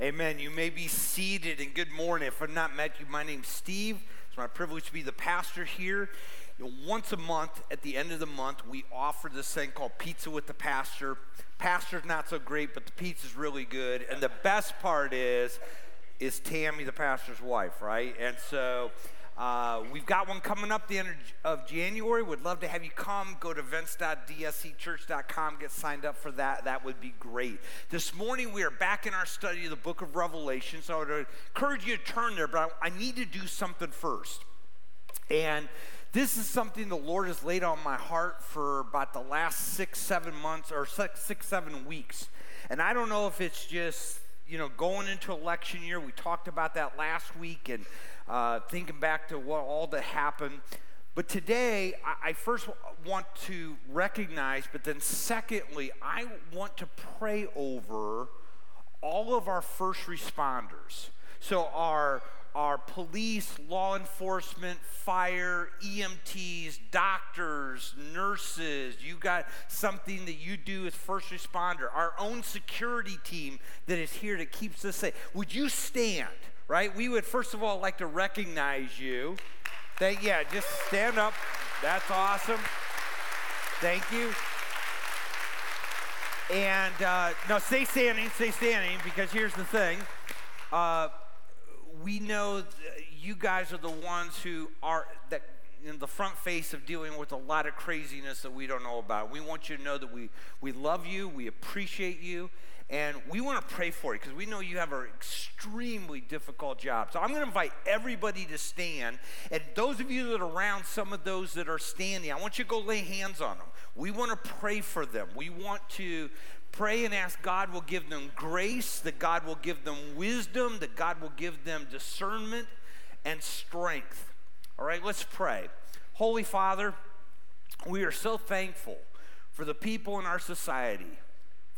Amen. You may be seated and good morning. If I've not met you, my name's Steve. It's my privilege to be the pastor here. You know, once a month, at the end of the month, we offer this thing called Pizza with the Pastor. Pastor's not so great, but the pizza's really good. And the best part is, is Tammy, the pastor's wife, right? And so uh, we've got one coming up the end of January. Would love to have you come. Go to events.dscchurch.com, get signed up for that. That would be great. This morning we are back in our study of the book of Revelation. So I would encourage you to turn there, but I, I need to do something first. And this is something the Lord has laid on my heart for about the last six, seven months or six, six seven weeks. And I don't know if it's just, you know, going into election year. We talked about that last week. And uh, thinking back to what all that happened. But today, I, I first want to recognize, but then secondly, I want to pray over all of our first responders. So, our our police, law enforcement, fire, EMTs, doctors, nurses. You got something that you do as first responder. Our own security team that is here that keeps us safe. Would you stand? right? We would first of all like to recognize you. Thank, yeah, just stand up. That's awesome. Thank you. And uh, no, stay standing, stay standing, because here's the thing. Uh, we know you guys are the ones who are that in the front face of dealing with a lot of craziness that we don't know about. We want you to know that we, we love you, we appreciate you, and we want to pray for you because we know you have an extremely difficult job. So I'm going to invite everybody to stand. And those of you that are around some of those that are standing, I want you to go lay hands on them. We want to pray for them. We want to pray and ask God will give them grace, that God will give them wisdom, that God will give them discernment and strength. All right, let's pray. Holy Father, we are so thankful for the people in our society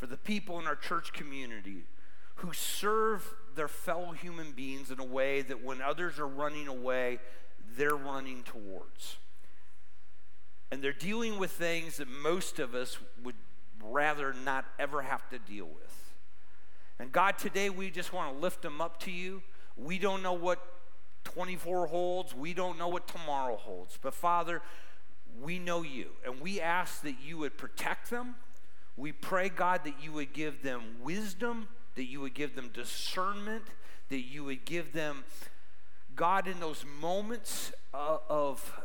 for the people in our church community who serve their fellow human beings in a way that when others are running away, they're running towards. And they're dealing with things that most of us would rather not ever have to deal with. And God, today we just want to lift them up to you. We don't know what 24 holds, we don't know what tomorrow holds. But Father, we know you, and we ask that you would protect them we pray, God, that you would give them wisdom, that you would give them discernment, that you would give them, God, in those moments uh, of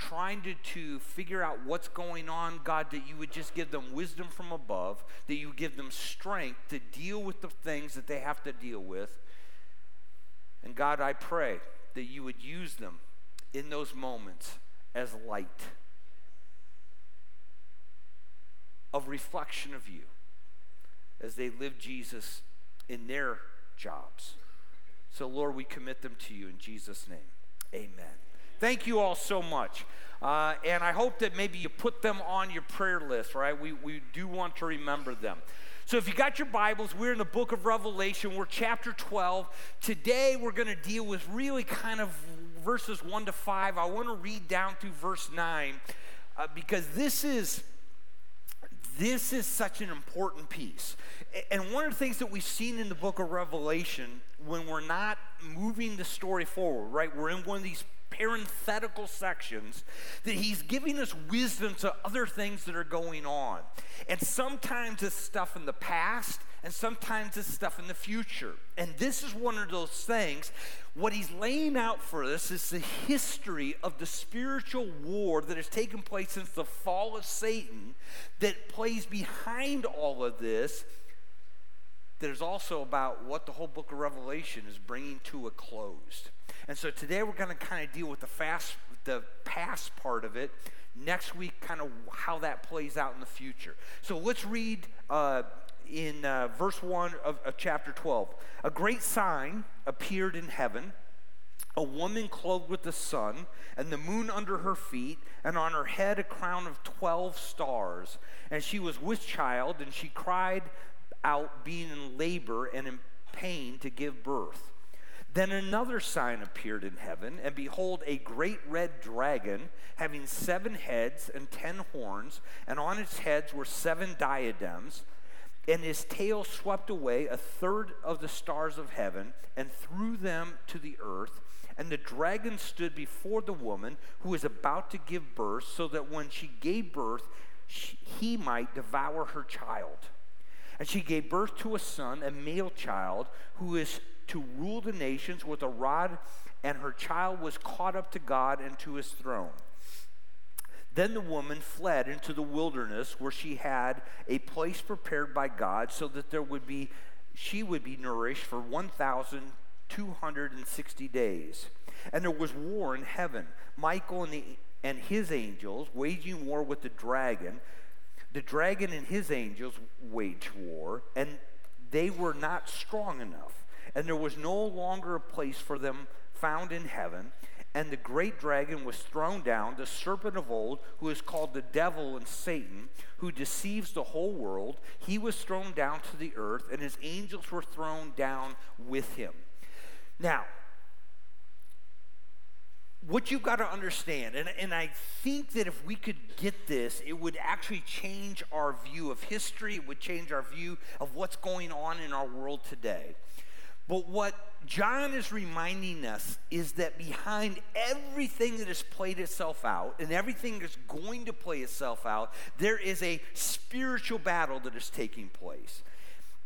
trying to, to figure out what's going on, God, that you would just give them wisdom from above, that you give them strength to deal with the things that they have to deal with. And God, I pray that you would use them in those moments as light. of reflection of you as they live Jesus in their jobs. So, Lord, we commit them to you in Jesus' name. Amen. Thank you all so much. Uh, and I hope that maybe you put them on your prayer list, right? We, we do want to remember them. So, if you got your Bibles, we're in the book of Revelation. We're chapter 12. Today, we're going to deal with really kind of verses 1 to 5. I want to read down through verse 9 uh, because this is this is such an important piece. And one of the things that we've seen in the book of Revelation, when we're not moving the story forward, right? We're in one of these parenthetical sections that he's giving us wisdom to other things that are going on. And sometimes it's stuff in the past, and sometimes it's stuff in the future. And this is one of those things. What he's laying out for us is the history of the spiritual war that has taken place since the fall of Satan that plays behind all of this. That is also about what the whole book of Revelation is bringing to a close. And so today we're going to kind of deal with the fast, the past part of it. Next week, kind of how that plays out in the future. So let's read uh, in uh, verse 1 of, of chapter 12. A great sign appeared in heaven a woman clothed with the sun, and the moon under her feet, and on her head a crown of 12 stars. And she was with child, and she cried out, being in labor and in pain to give birth. Then another sign appeared in heaven, and behold, a great red dragon, having seven heads and ten horns, and on its heads were seven diadems and his tail swept away a third of the stars of heaven and threw them to the earth. And the dragon stood before the woman who was about to give birth, so that when she gave birth, she, he might devour her child. And she gave birth to a son, a male child, who is to rule the nations with a rod, and her child was caught up to God and to his throne. Then the woman fled into the wilderness where she had a place prepared by God so that there would be she would be nourished for 1260 days. And there was war in heaven. Michael and, the, and his angels waging war with the dragon. The dragon and his angels waged war, and they were not strong enough. And there was no longer a place for them found in heaven. And the great dragon was thrown down, the serpent of old, who is called the devil and Satan, who deceives the whole world. He was thrown down to the earth, and his angels were thrown down with him. Now, what you've got to understand, and, and I think that if we could get this, it would actually change our view of history, it would change our view of what's going on in our world today. But what John is reminding us is that behind everything that has played itself out and everything that's going to play itself out, there is a spiritual battle that is taking place.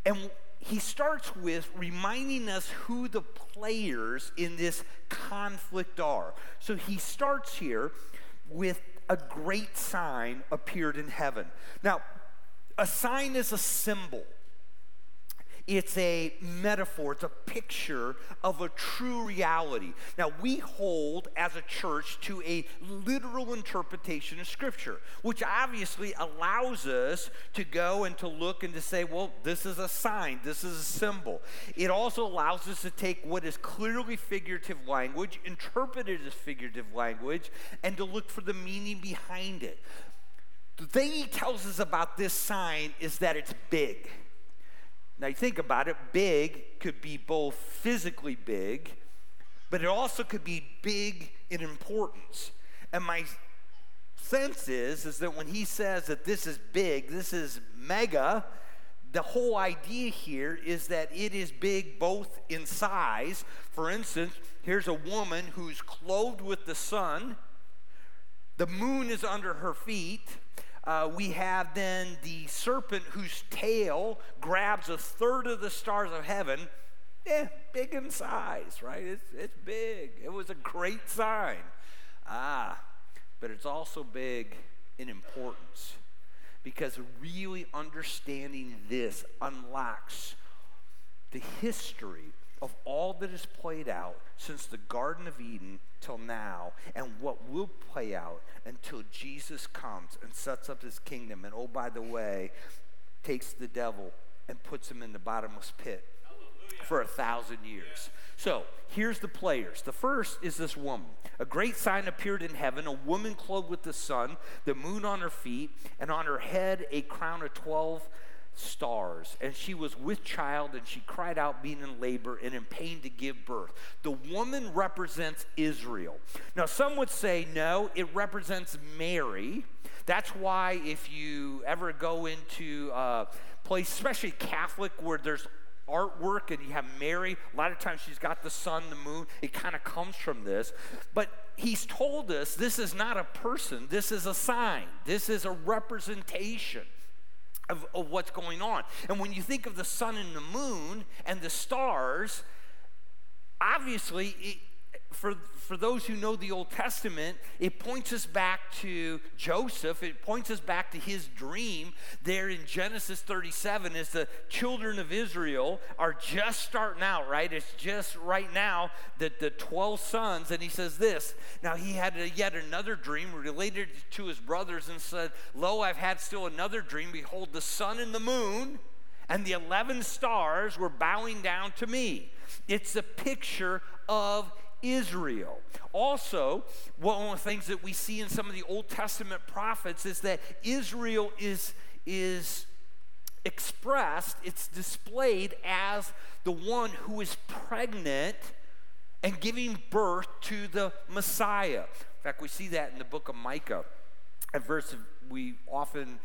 And he starts with reminding us who the players in this conflict are. So he starts here with a great sign appeared in heaven. Now, a sign is a symbol. It's a metaphor, it's a picture of a true reality. Now, we hold as a church to a literal interpretation of Scripture, which obviously allows us to go and to look and to say, well, this is a sign, this is a symbol. It also allows us to take what is clearly figurative language, interpret it as figurative language, and to look for the meaning behind it. The thing he tells us about this sign is that it's big. Now, you think about it, big could be both physically big, but it also could be big in importance. And my sense is, is that when he says that this is big, this is mega, the whole idea here is that it is big both in size. For instance, here's a woman who's clothed with the sun, the moon is under her feet uh, we have then the serpent whose tail grabs a third of the stars of heaven. Yeah, big in size, right? It's, it's big. It was a great sign. Ah, but it's also big in importance because really understanding this unlocks the history of all that has played out since the Garden of Eden till now and what will play out until Jesus comes and sets up his kingdom. And oh, by the way, takes the devil and puts him in the bottomless pit Hallelujah. for a thousand years. So here's the players. The first is this woman. A great sign appeared in heaven a woman clothed with the sun, the moon on her feet, and on her head a crown of 12 stars. And she was with child, and she cried out, being in labor and in pain to give birth. The woman represents Israel. Now, some would say, no, it represents Mary. That's why if you ever go into a place, especially Catholic, where there's artwork and you have Mary, a lot of times she's got the sun, the moon, it kind of comes from this. But he's told us this is not a person, this is a sign, this is a representation of, of what's going on. And when you think of the sun and the moon and the stars, obviously, it, for, for those who know the Old Testament, it points us back to Joseph. It points us back to his dream there in Genesis 37 as the children of Israel are just starting out, right? It's just right now that the 12 sons, and he says this. Now he had a, yet another dream related to his brothers and said, Lo, I've had still another dream. Behold, the sun and the moon and the 11 stars were bowing down to me. It's a picture of Israel. Also, one of the things that we see in some of the Old Testament prophets is that Israel is, is expressed, it's displayed as the one who is pregnant and giving birth to the Messiah. In fact, we see that in the book of Micah, a verse we often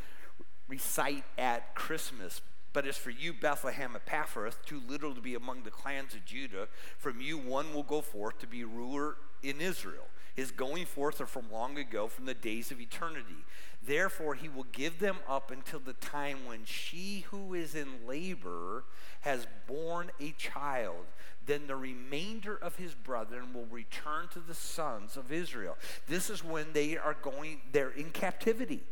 recite at Christmas. But as for you, Bethlehem Ephrathah, too little to be among the clans of Judah, from you one will go forth to be ruler in Israel. His going forth are from long ago, from the days of eternity. Therefore, he will give them up until the time when she who is in labor has borne a child. Then the remainder of his brethren will return to the sons of Israel. This is when they are going, they're in captivity.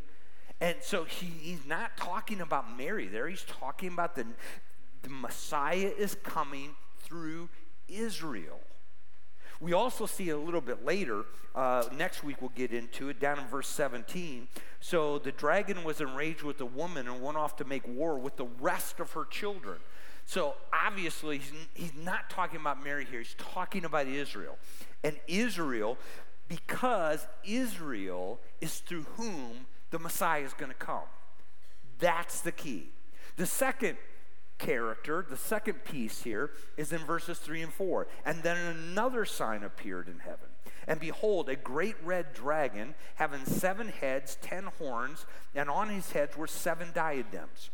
And so he, he's not talking about Mary there. He's talking about the, the Messiah is coming through Israel. We also see a little bit later, uh, next week we'll get into it, down in verse 17. So the dragon was enraged with the woman and went off to make war with the rest of her children. So obviously, he's, he's not talking about Mary here, he's talking about Israel. And Israel, because Israel is through whom the Messiah is going to come. That's the key. The second character, the second piece here, is in verses 3 and 4. And then another sign appeared in heaven. And behold, a great red dragon, having seven heads, ten horns, and on his heads were seven diadems.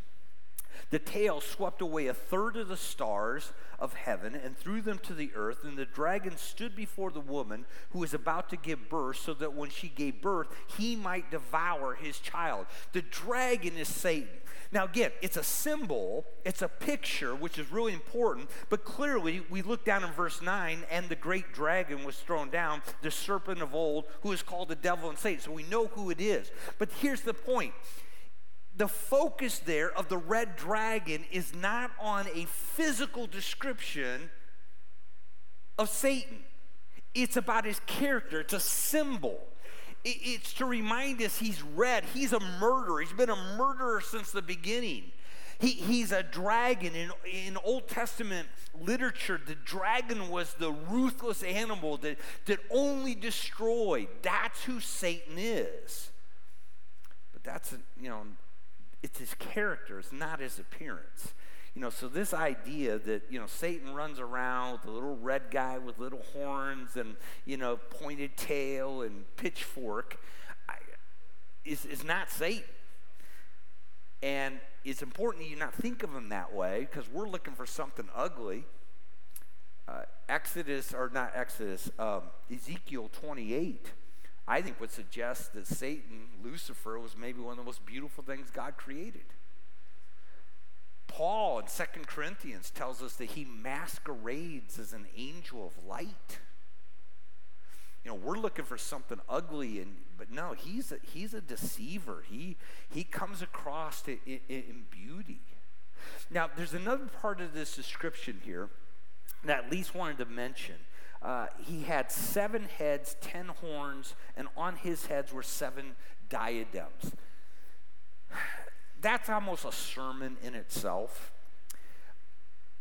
The tail swept away a third of the stars of heaven and threw them to the earth. And the dragon stood before the woman who was about to give birth, so that when she gave birth, he might devour his child. The dragon is Satan. Now, again, it's a symbol, it's a picture, which is really important, but clearly we look down in verse 9, and the great dragon was thrown down, the serpent of old, who is called the devil and Satan. So we know who it is. But here's the point the focus there of the red dragon is not on a physical description of Satan. It's about his character, it's a symbol. It's to remind us he's red. He's a murderer. He's been a murderer since the beginning. He, he's a dragon. In, in Old Testament literature, the dragon was the ruthless animal that, that only destroyed. That's who Satan is. But that's, you know, it's his character, it's not his appearance. You know, so this idea that, you know, Satan runs around with a little red guy with little horns and, you know, pointed tail and pitchfork I, is, is not Satan. And it's important that you not think of him that way because we're looking for something ugly. Uh, Exodus, or not Exodus, um, Ezekiel 28 I think would suggest that Satan, Lucifer, was maybe one of the most beautiful things God created. Paul in Second Corinthians tells us that he masquerades as an angel of light. You know, we're looking for something ugly, and but no, he's a, he's a deceiver. He he comes across in, in, in beauty. Now, there's another part of this description here that at least wanted to mention. Uh, he had seven heads, ten horns, and on his heads were seven diadems. That's almost a sermon in itself.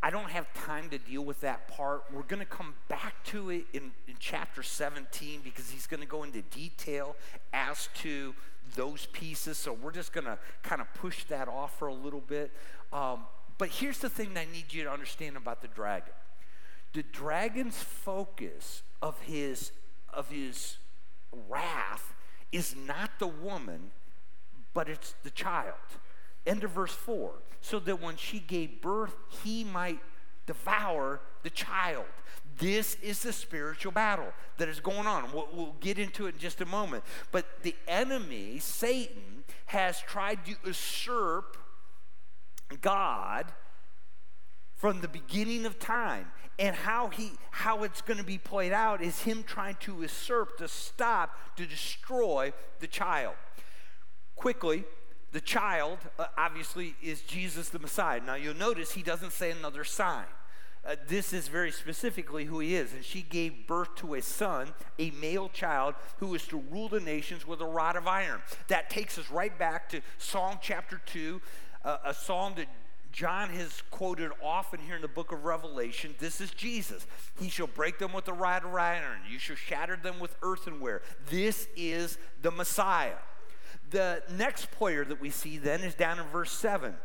I don't have time to deal with that part. We're going to come back to it in, in chapter 17 because he's going to go into detail as to those pieces. So we're just going to kind of push that off for a little bit. Um, but here's the thing that I need you to understand about the dragon the dragon's focus of his of his wrath is not the woman but it's the child. End of verse 4 so that when she gave birth he might devour the child. This is the spiritual battle that is going on. We'll, we'll get into it in just a moment. But the enemy satan has tried to usurp god from the beginning of time and how he how it's going to be played out is him trying to usurp to stop to destroy the child quickly the child uh, obviously is jesus the messiah now you'll notice he doesn't say another sign uh, this is very specifically who he is. And she gave birth to a son, a male child, who is to rule the nations with a rod of iron. That takes us right back to Psalm chapter 2, uh, a psalm that John has quoted often here in the book of Revelation. This is Jesus. He shall break them with a rod of iron. You shall shatter them with earthenware. This is the Messiah. The next player that we see then is down in verse 7.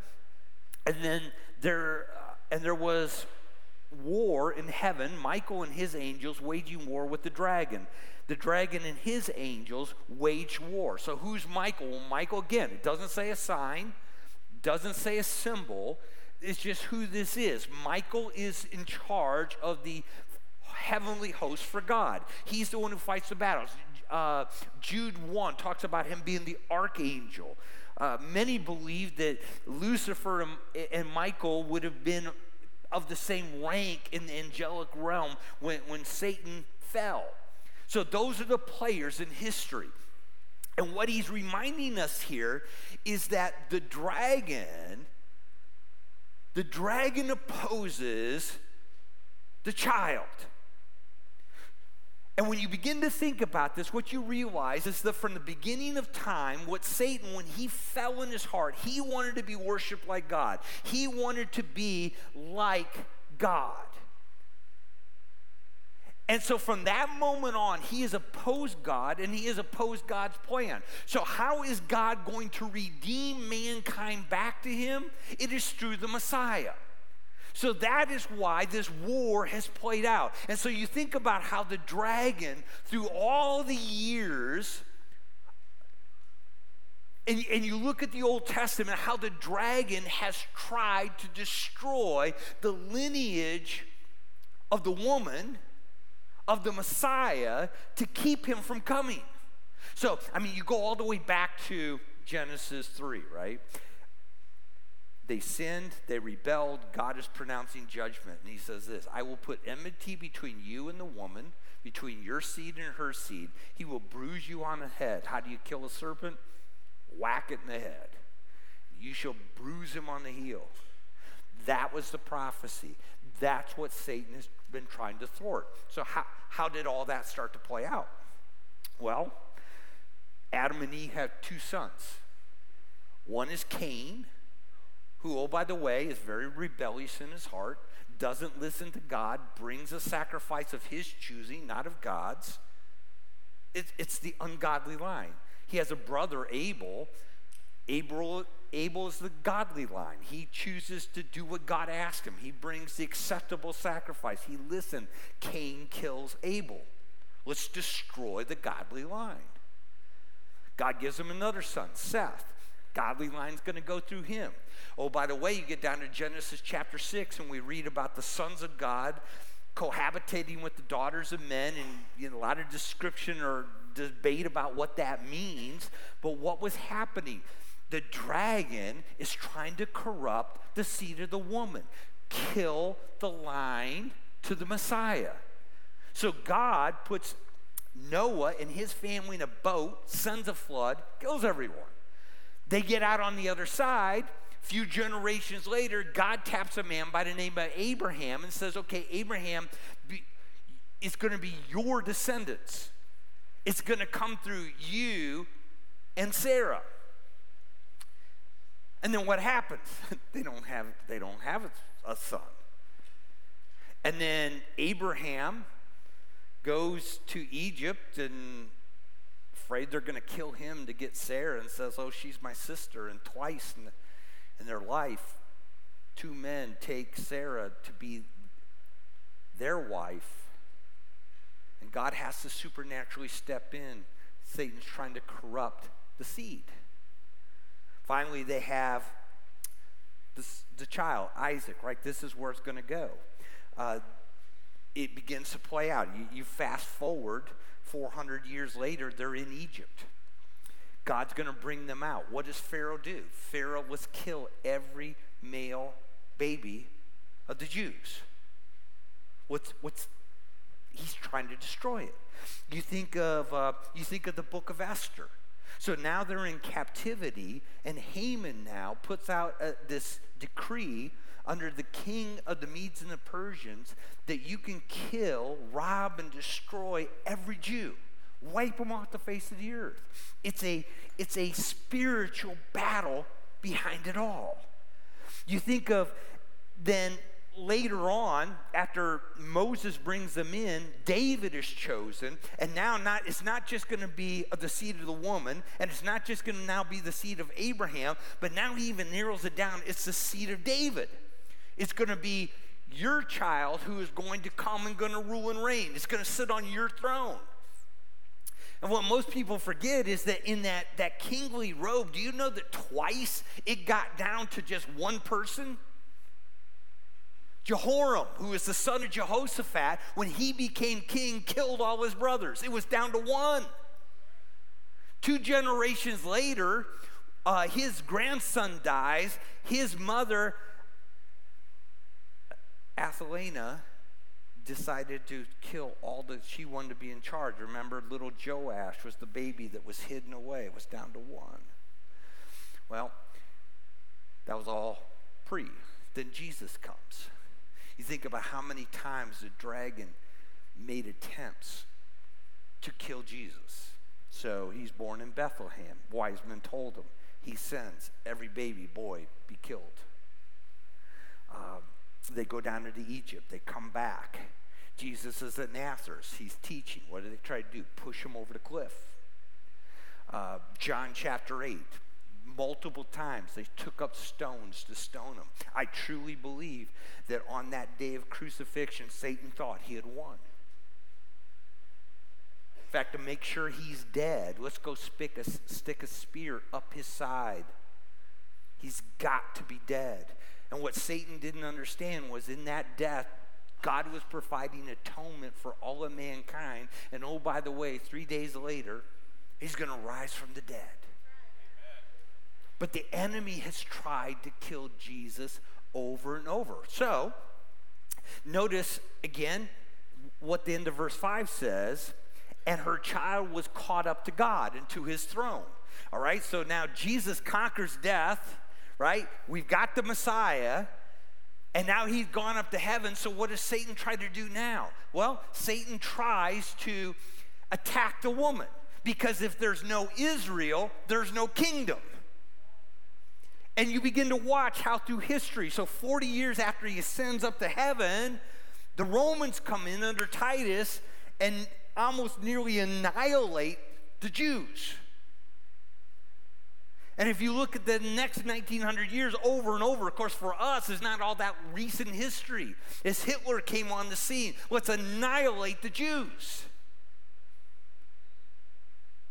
And then there, uh, and there was war in heaven, Michael and his angels waging war with the dragon. The dragon and his angels wage war. So who's Michael? Well, Michael, again, it doesn't say a sign doesn't say a symbol, it's just who this is. Michael is in charge of the heavenly host for God. He's the one who fights the battles. Uh, Jude 1 talks about him being the archangel. Uh, many believe that Lucifer and, and Michael would have been of the same rank in the angelic realm when, when Satan fell. So those are the players in history. And what he's reminding us here is that the dragon, the dragon opposes the child. And when you begin to think about this, what you realize is that from the beginning of time, what Satan, when he fell in his heart, he wanted to be worshiped like God. He wanted to be like God. And so from that moment on, he has opposed God and he has opposed God's plan. So, how is God going to redeem mankind back to him? It is through the Messiah. So that is why this war has played out. And so you think about how the dragon, through all the years, and, and you look at the Old Testament, how the dragon has tried to destroy the lineage of the woman, of the Messiah, to keep him from coming. So, I mean, you go all the way back to Genesis 3, right? They sinned, they rebelled. God is pronouncing judgment. And he says this I will put enmity between you and the woman, between your seed and her seed. He will bruise you on the head. How do you kill a serpent? Whack it in the head. You shall bruise him on the heel. That was the prophecy. That's what Satan has been trying to thwart. So, how, how did all that start to play out? Well, Adam and Eve have two sons. One is Cain, who, oh, by the way, is very rebellious in his heart, doesn't listen to God, brings a sacrifice of his choosing, not of God's. It, it's the ungodly line. He has a brother, Abel. Abel. Abel is the godly line. He chooses to do what God asked him. He brings the acceptable sacrifice. He listened. Cain kills Abel. Let's destroy the godly line. God gives him another son, Seth. Godly line's going to go through him. Oh, by the way, you get down to Genesis chapter 6 and we read about the sons of God cohabitating with the daughters of men and you know, a lot of description or debate about what that means. But what was happening? The dragon is trying to corrupt the seed of the woman, kill the line to the Messiah. So God puts Noah and his family in a boat, sends a flood, kills everyone. They get out on the other side. A few generations later, God taps a man by the name of Abraham and says, Okay, Abraham, it's going to be your descendants. It's going to come through you and Sarah. And then what happens? they don't have they don't have a son. And then Abraham goes to Egypt and afraid they're going to kill him to get Sarah and says, Oh, she's my sister. And twice in, in their life, two men take Sarah to be their wife. And God has to supernaturally step in. Satan's trying to corrupt the seed. Finally, they have this, the child, Isaac, right? This is where it's going to go. Uh, it begins to play out. You, you fast forward 400 years later, they're in Egypt. God's going to bring them out. What does Pharaoh do? Pharaoh let's kill every male baby of the Jews. What's what's he's trying to destroy it. You think of uh, you think of the book of Esther. So now they're in captivity, and Haman now puts out uh, this decree under the king of the Medes and the Persians that you can kill, rob, and destroy every Jew. Wipe them off the face of the earth. It's a, it's a spiritual battle behind it all. You think of then later on, after Moses brings them in, David is chosen, and now not it's not just going to be the seed of the woman, and it's not just going to now be the seed of Abraham, but now he even narrows it down. It's the seed of David. It's going to be your child who is going to come and going to rule and reign. It's going to sit on your throne. And what most people forget is that in that, that kingly robe, do you know that twice it got down to just one person? Jehoram, who was the son of Jehoshaphat, when he became king, killed all his brothers. It was down to one. Two generations later, uh, his grandson dies. His mother, Athaliah, decided to kill all that she wanted to be in charge. Remember, little Joash was the baby that was hidden away. It was down to one. Well, that was all pre. Then Jesus comes. You think about how many times the dragon made attempts to kill Jesus. So he's born in Bethlehem. Wise men told him. He sends every baby boy be killed. Um, they go down into Egypt. They come back. Jesus is at Nazareth. He's teaching. What do they try to do? Push him over the cliff. Uh, John chapter 8. Multiple times they took up stones to stone him. I truly believe that on that day of crucifixion, Satan thought he had won. In fact, to make sure he's dead, let's go stick a, stick a spear up his side. He's got to be dead. And what Satan didn't understand was in that death, God was providing atonement for all of mankind. And oh, by the way, three days later, he's going to rise from the dead. But the enemy has tried to kill Jesus over and over. So, notice again what the end of verse 5 says and her child was caught up to God and to his throne. All right, so now Jesus conquers death, right? We've got the Messiah. And now he's gone up to heaven. So, what does Satan try to do now? Well, Satan tries to attack the woman because if there's no Israel, there's no kingdom. And you begin to watch how through history, so 40 years after he ascends up to heaven, the Romans come in under Titus and almost nearly annihilate the Jews. And if you look at the next 1900 years over and over, of course, for us, is not all that recent history. As Hitler came on the scene, let's annihilate the Jews.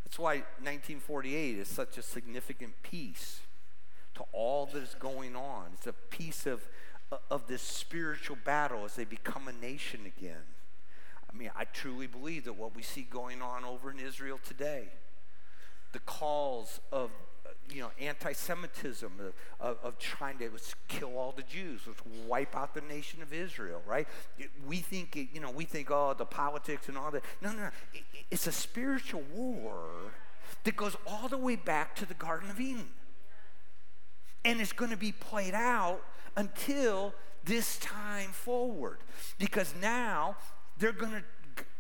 That's why 1948 is such a significant piece to all that is going on. It's a piece of, of this spiritual battle as they become a nation again. I mean, I truly believe that what we see going on over in Israel today, the calls of you know, anti-Semitism, of, of, trying to kill all the Jews, let's wipe out the nation of Israel, right? We think, you know, we think, oh, the politics and all that. No, no, no. It's a spiritual war that goes all the way back to the Garden of Eden. And it's going to be played out until this time forward. Because now they're going to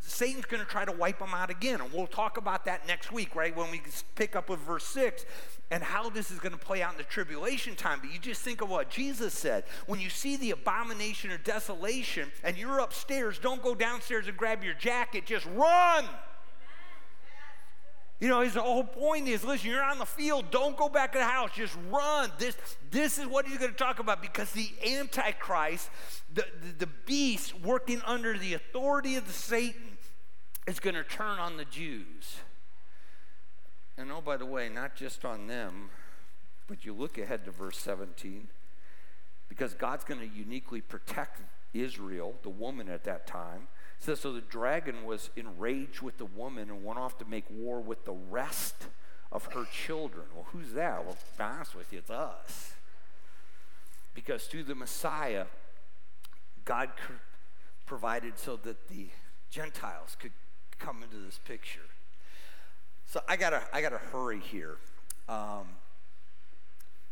Satan's going to try to wipe them out again. And we'll talk about that next week, right? When we pick up with verse 6 and how this is going to play out in the tribulation time. But you just think of what Jesus said. When you see the abomination or desolation and you're upstairs, don't go downstairs and grab your jacket, just run. You know, his whole point is listen, you're on the field, don't go back to the house, just run. This, this is what he's going to talk about because the Antichrist, the, the, the beast working under the authority of the Satan, is going to turn on the Jews. And oh, by the way, not just on them, but you look ahead to verse 17, because God's going to uniquely protect Israel, the woman at that time. Says, So the dragon was enraged with the woman and went off to make war with the rest of her children. Well, who's that? Well, to be honest with you, it's us. Because through the Messiah, God provided so that the Gentiles could come into this picture. So I gotta, I gotta hurry here. Um,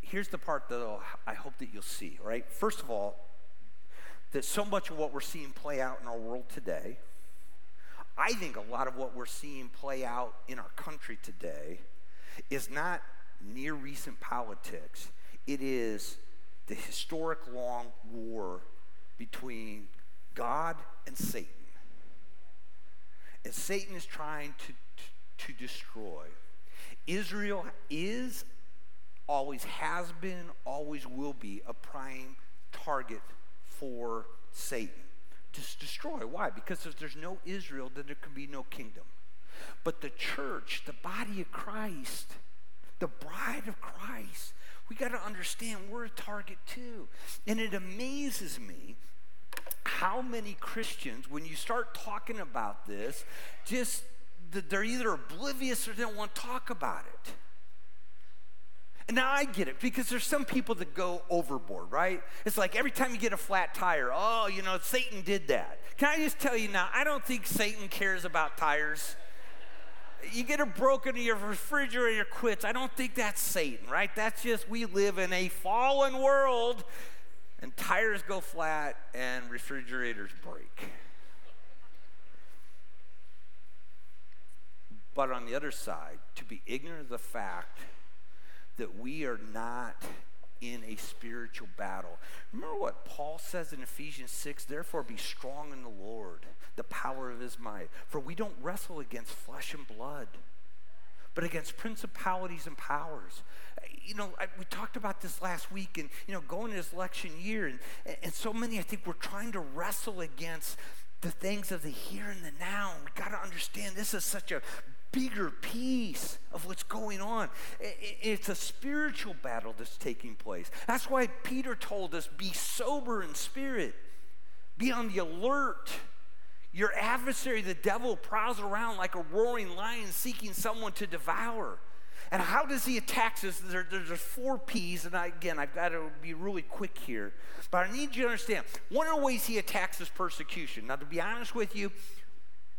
here's the part that I'll, I hope that you'll see. Right. First of all, that so much of what we're seeing play out in our world today, I think a lot of what we're seeing play out in our country today, is not near recent politics. It is the historic long war between God and Satan. And Satan is trying to to destroy. Israel is, always has been, always will be a prime target for Satan to destroy. Why? Because if there's no Israel, then there can be no kingdom. But the church, the body of Christ, the bride of Christ, we got to understand we're a target too. And it amazes me how many Christians, when you start talking about this, just they're either oblivious or they don't want to talk about it. And now I get it because there's some people that go overboard, right? It's like every time you get a flat tire, oh, you know, Satan did that. Can I just tell you now, I don't think Satan cares about tires. You get a broken your refrigerator quits. I don't think that's Satan, right? That's just we live in a fallen world and tires go flat and refrigerators break. But on the other side, to be ignorant of the fact that we are not in a spiritual battle. Remember what Paul says in Ephesians 6 therefore be strong in the Lord, the power of his might. For we don't wrestle against flesh and blood, but against principalities and powers. You know, I, we talked about this last week, and, you know, going into this election year, and, and so many, I think, we're trying to wrestle against the things of the here and the now. We got to understand this is such a bigger piece of what's going on. It's a spiritual battle that's taking place. That's why Peter told us be sober in spirit, be on the alert. Your adversary, the devil, prowls around like a roaring lion seeking someone to devour. And how does he attack us? There, there's four P's, and I, again, I've got to be really quick here. But I need you to understand one of the ways he attacks is persecution. Now, to be honest with you,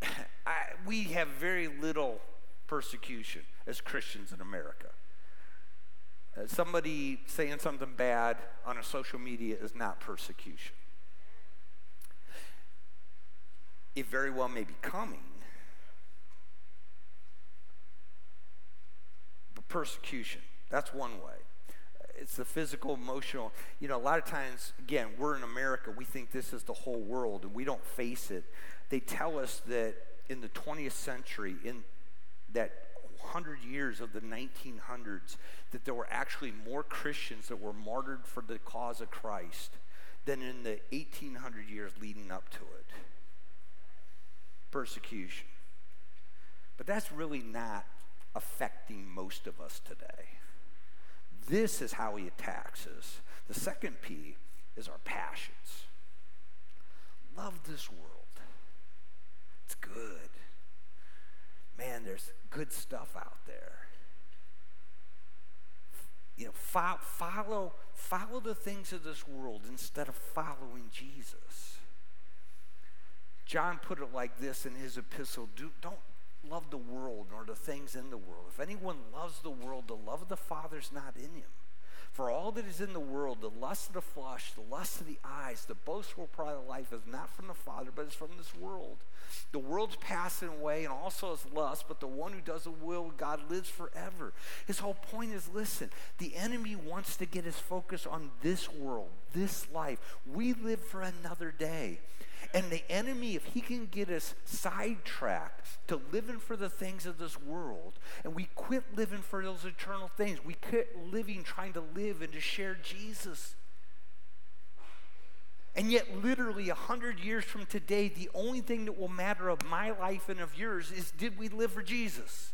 I, we have very little persecution as Christians in America. Uh, somebody saying something bad on a social media is not persecution. It very well may be coming, but persecution, that's one way it's the physical, emotional. You know, a lot of times, again, we're in America, we think this is the whole world, and we don't face it they tell us that in the 20th century, in that 100 years of the 1900s, that there were actually more Christians that were martyred for the cause of Christ than in the 1800 years leading up to it. Persecution. But that's really not affecting most of us today. This is how he attacks us. The second P is our passions. Love this world. It's good. Man, there's good stuff out there. You know, fo- follow, follow the things of this world instead of following Jesus. John put it like this in his epistle Do, Don't love the world nor the things in the world. If anyone loves the world, the love of the Father is not in him. For all that is in the world, the lust of the flesh, the lust of the eyes, the boastful pride of life is not from the Father, but is from this world. The world's passing away and also its lust, but the one who does the will of God lives forever. His whole point is listen, the enemy wants to get his focus on this world, this life. We live for another day. And the enemy, if he can get us sidetracked to living for the things of this world, and we quit living for those eternal things, we quit living trying to live and to share Jesus. And yet, literally, a hundred years from today, the only thing that will matter of my life and of yours is did we live for Jesus?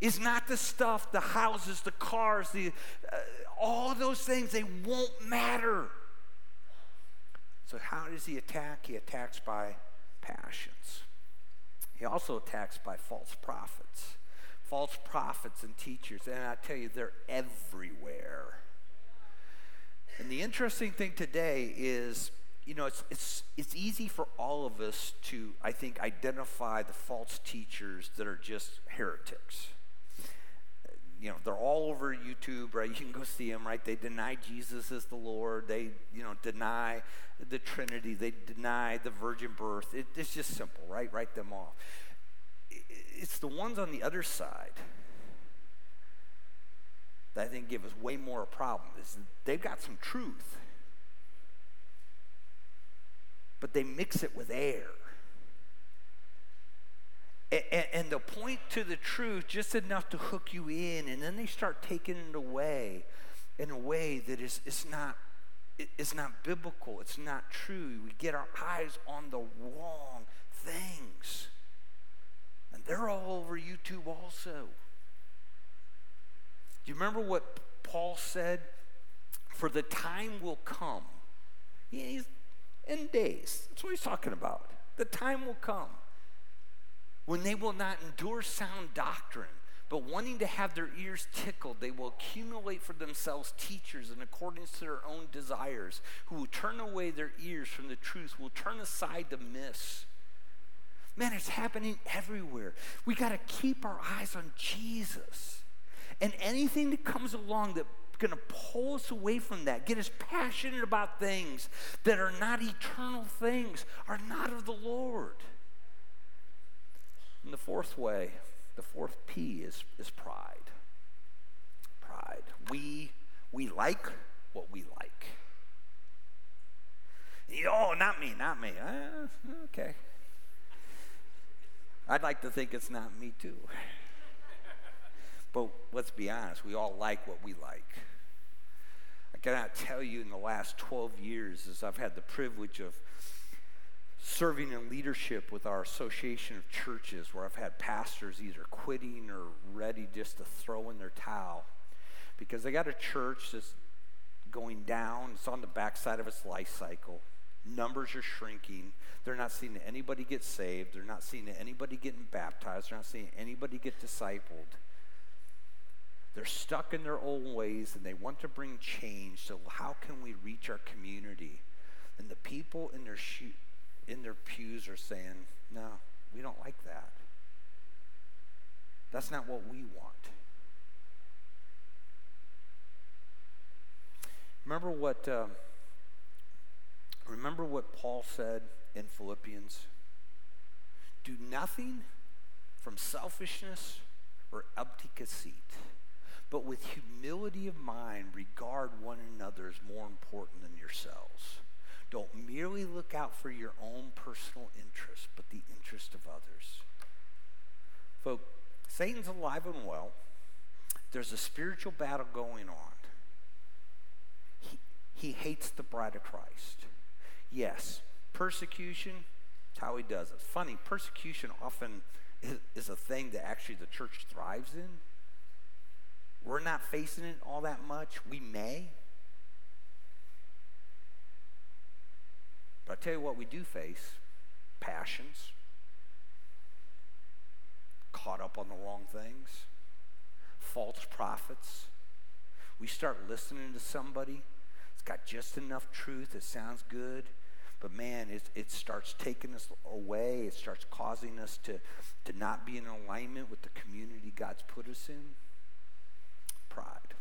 Is not the stuff, the houses, the cars, the uh, all those things. They won't matter. So, how does he attack? He attacks by passions. He also attacks by false prophets. False prophets and teachers. And I tell you, they're everywhere. And the interesting thing today is, you know, it's, it's, it's easy for all of us to, I think, identify the false teachers that are just heretics you know, they're all over YouTube, right? You can go see them, right? They deny Jesus as the Lord. They, you know, deny the Trinity. They deny the virgin birth. It, it's just simple, right? Write them off. It's the ones on the other side that I think give us way more a problem. Is they've got some truth, but they mix it with air and, and they'll point to the truth just enough to hook you in, and then they start taking it away in a way that is it's not it's not biblical. It's not true. We get our eyes on the wrong things. And they're all over YouTube also. Do you remember what Paul said? For the time will come. He's in days. That's what he's talking about. The time will come when they will not endure sound doctrine, but wanting to have their ears tickled, they will accumulate for themselves teachers in accordance to their own desires, who will turn away their ears from the truth, will turn aside the myths. Man, it's happening everywhere. We got to keep our eyes on Jesus. And anything that comes along that's going to pull us away from that, get us passionate about things that are not eternal things, are not of the Lord. And the fourth way, the fourth P is, is pride. Pride. We, we like what we like. Oh, not me, not me. Uh, okay. I'd like to think it's not me too. But let's be honest, we all like what we like. I cannot tell you in the last 12 years, as I've had the privilege of serving in leadership with our association of churches, where I've had pastors either quitting or ready just to throw in their towel because they got a church that's going down, it's on the backside of its life cycle. Numbers are shrinking. They're not seeing anybody get saved. They're not seeing anybody getting baptized. They're not seeing anybody get discipled. They're stuck in their old ways and they want to bring change. So, how can we reach our community? And the people in their, shoe, in their pews are saying, No, we don't like that. That's not what we want. Remember what, uh, remember what Paul said in Philippians? Do nothing from selfishness or empty conceit but with humility of mind, regard one another as more important than yourselves. Don't merely look out for your own personal interest, but the interest of others. Folks, Satan's alive and well. There's a spiritual battle going on. He, he hates the bride of Christ. Yes, persecution, that's how he does it. Funny, persecution often is, is a thing that actually the church thrives in. We're not facing it all that much. We may. But I tell you what, we do face passions, caught up on the wrong things, false prophets. We start listening to somebody, it's got just enough truth, it sounds good, but man, it, it starts taking us away. It starts causing us to, to not be in alignment with the community God's put us in pride.